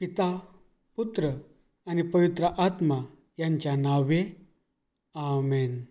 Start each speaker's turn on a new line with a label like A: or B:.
A: पिता पुत्र आणि पवित्र आत्मा यांच्या नावे. आमेन.